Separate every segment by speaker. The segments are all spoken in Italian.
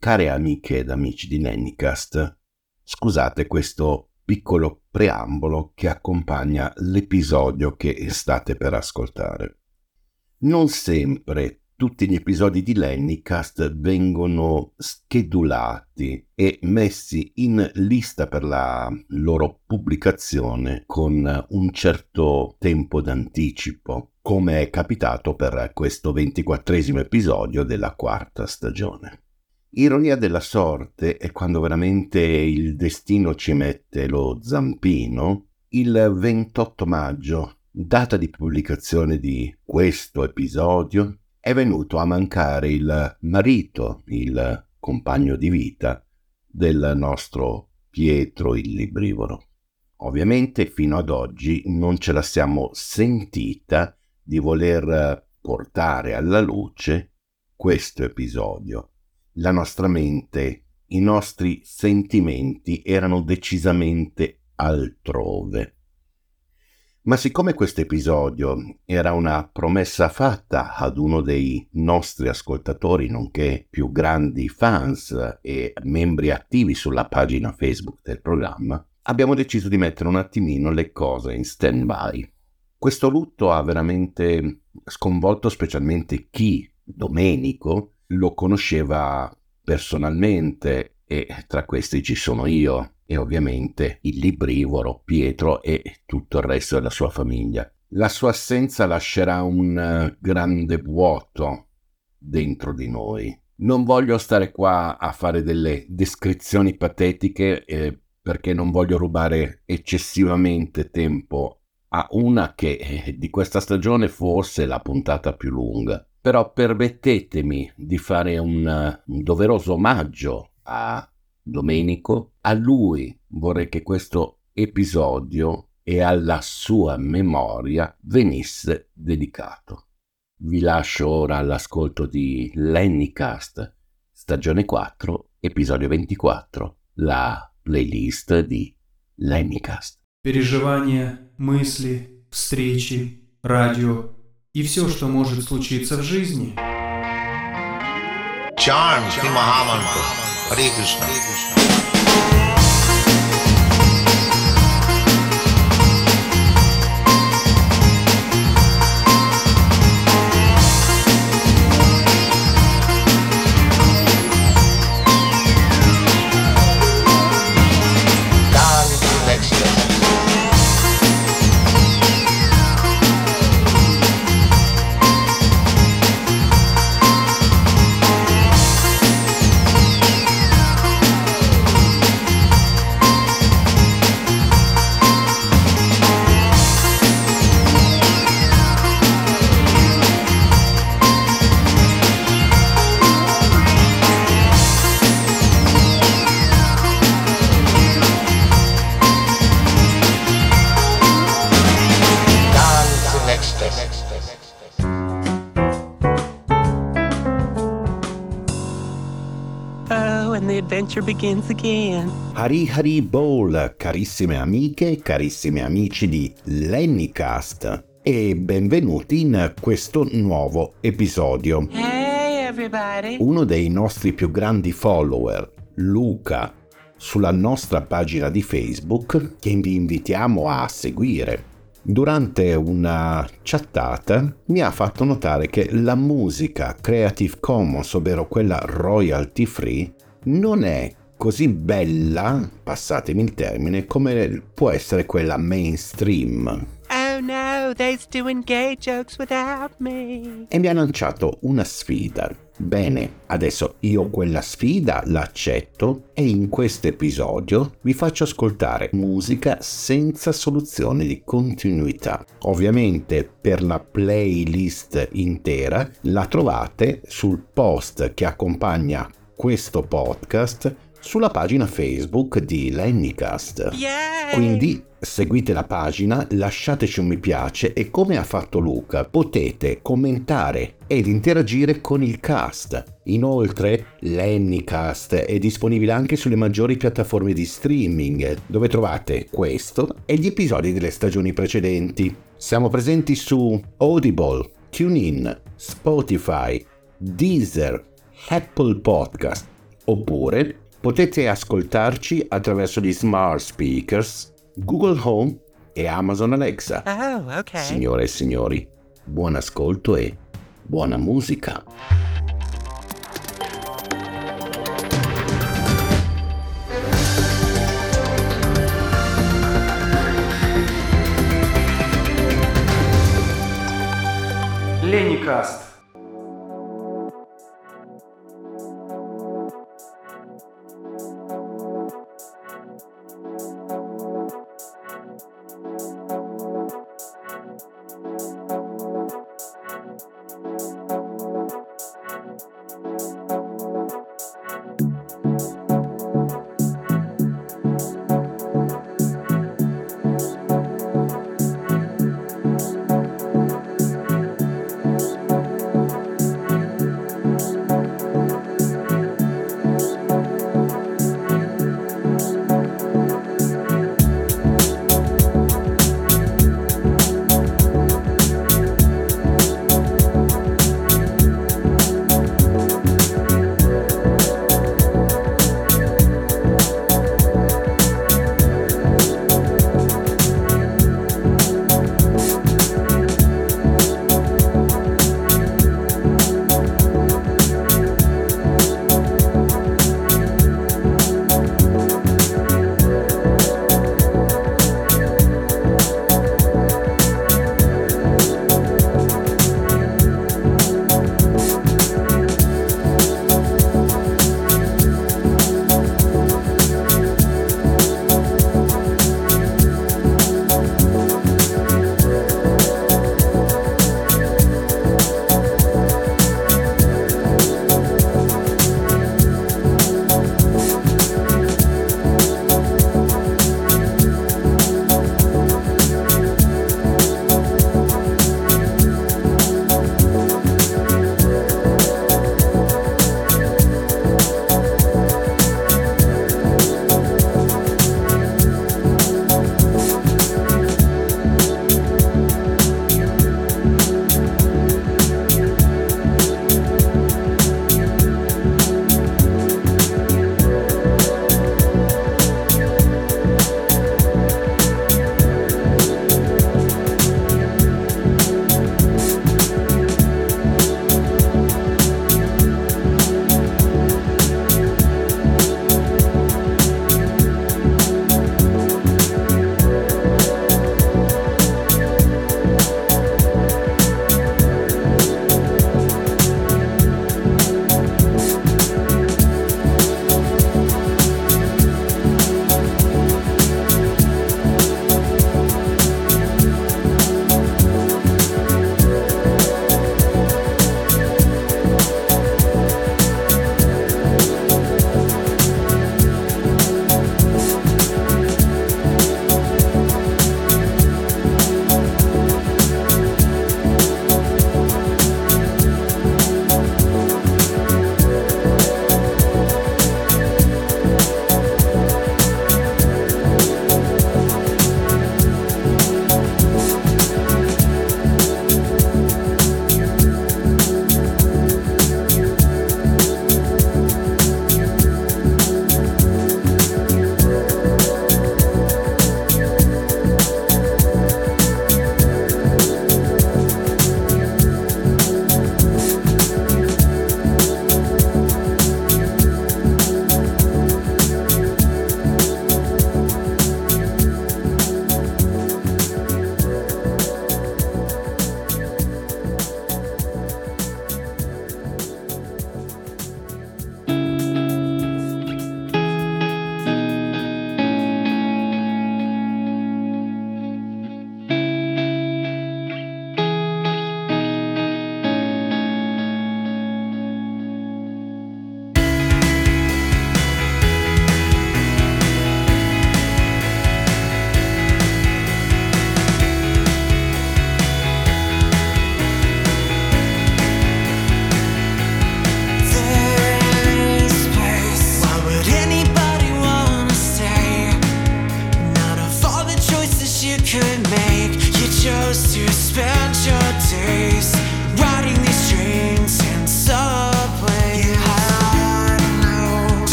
Speaker 1: care amiche ed amici di Nannycast, scusate questo piccolo preambolo che accompagna l'episodio che state per ascoltare. Non sempre tutti gli episodi di Lennycast vengono schedulati e messi in lista per la loro pubblicazione con un certo tempo d'anticipo, come è capitato per questo ventiquattresimo episodio della quarta stagione. Ironia della sorte è quando veramente il destino ci mette lo zampino, il 28 maggio, data di pubblicazione di questo episodio, è venuto a mancare il marito, il compagno di vita del nostro Pietro il librivoro. Ovviamente fino ad oggi non ce la siamo sentita di voler portare alla luce questo episodio. La nostra mente, i nostri sentimenti erano decisamente altrove. Ma siccome questo episodio era una promessa fatta ad uno dei nostri ascoltatori, nonché più grandi fans e membri attivi sulla pagina Facebook del programma, abbiamo deciso di mettere un attimino le cose in stand-by. Questo lutto ha veramente sconvolto specialmente chi, Domenico, lo conosceva personalmente e tra questi ci sono io e ovviamente il librivoro, Pietro e tutto il resto della sua famiglia. La sua assenza lascerà un grande vuoto dentro di noi. Non voglio stare qua a fare delle descrizioni patetiche eh, perché non voglio rubare eccessivamente tempo a una che eh, di questa stagione forse è la puntata più lunga Però permettetemi di fare un, uh, un doveroso omaggio a Domenico, a lui vorrei che questo episodio e alla sua memoria venisse dedicato. Vi lascio ora all'ascolto di Lennycast, stagione 4, episodio 24, la playlist di Lennycast.
Speaker 2: Переживания, мысли, встречи, радио и все, что может случиться в жизни.
Speaker 3: Sri Mahamantra. Hare Krishna.
Speaker 4: And the adventure begins again.
Speaker 1: Hari Hari Bol, carissime amiche e carissimi amici di Lennycast e benvenuti in questo nuovo episodio.
Speaker 4: Hey, everybody.
Speaker 1: Uno dei nostri più grandi follower, Luca, sulla nostra pagina di Facebook, che vi invitiamo a seguire. Durante una chattata mi ha fatto notare che la musica Creative Commons, ovvero quella royalty free, non è così bella, passatemi il termine, come può essere quella mainstream.
Speaker 4: Oh no, they's doing gay jokes without me.
Speaker 1: e mi ha lanciato una sfida. Bene, adesso io quella sfida l'accetto e in questo episodio vi faccio ascoltare musica senza soluzione di continuità. Ovviamente per la playlist intera la trovate sul post che accompagna questo podcast sulla pagina Facebook di Lennycast. Quindi seguite la pagina, lasciateci un mi piace e come ha fatto Luca potete commentare ed interagire con il cast. Inoltre l'Annycast è disponibile anche sulle maggiori piattaforme di streaming dove trovate questo e gli episodi delle stagioni precedenti. Siamo presenti su Audible, TuneIn, Spotify, Deezer, Apple Podcast oppure potete ascoltarci attraverso gli smart speakers, Google Home e Amazon Alexa.
Speaker 4: Oh, okay.
Speaker 1: Signore e signori, buon ascolto e buona musica.
Speaker 5: Lenicast.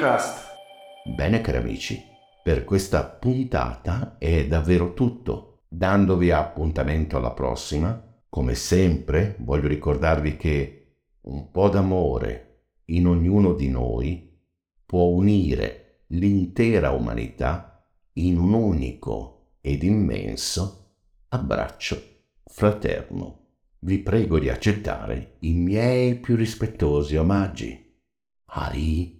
Speaker 2: Dreamcast.
Speaker 1: Bene cari amici, per questa puntata è davvero tutto. Dandovi appuntamento alla prossima, come sempre voglio ricordarvi che un po' d'amore in ognuno di noi può unire l'intera umanità in un unico ed immenso abbraccio fraterno. Vi prego di accettare i miei più rispettosi omaggi. Ari.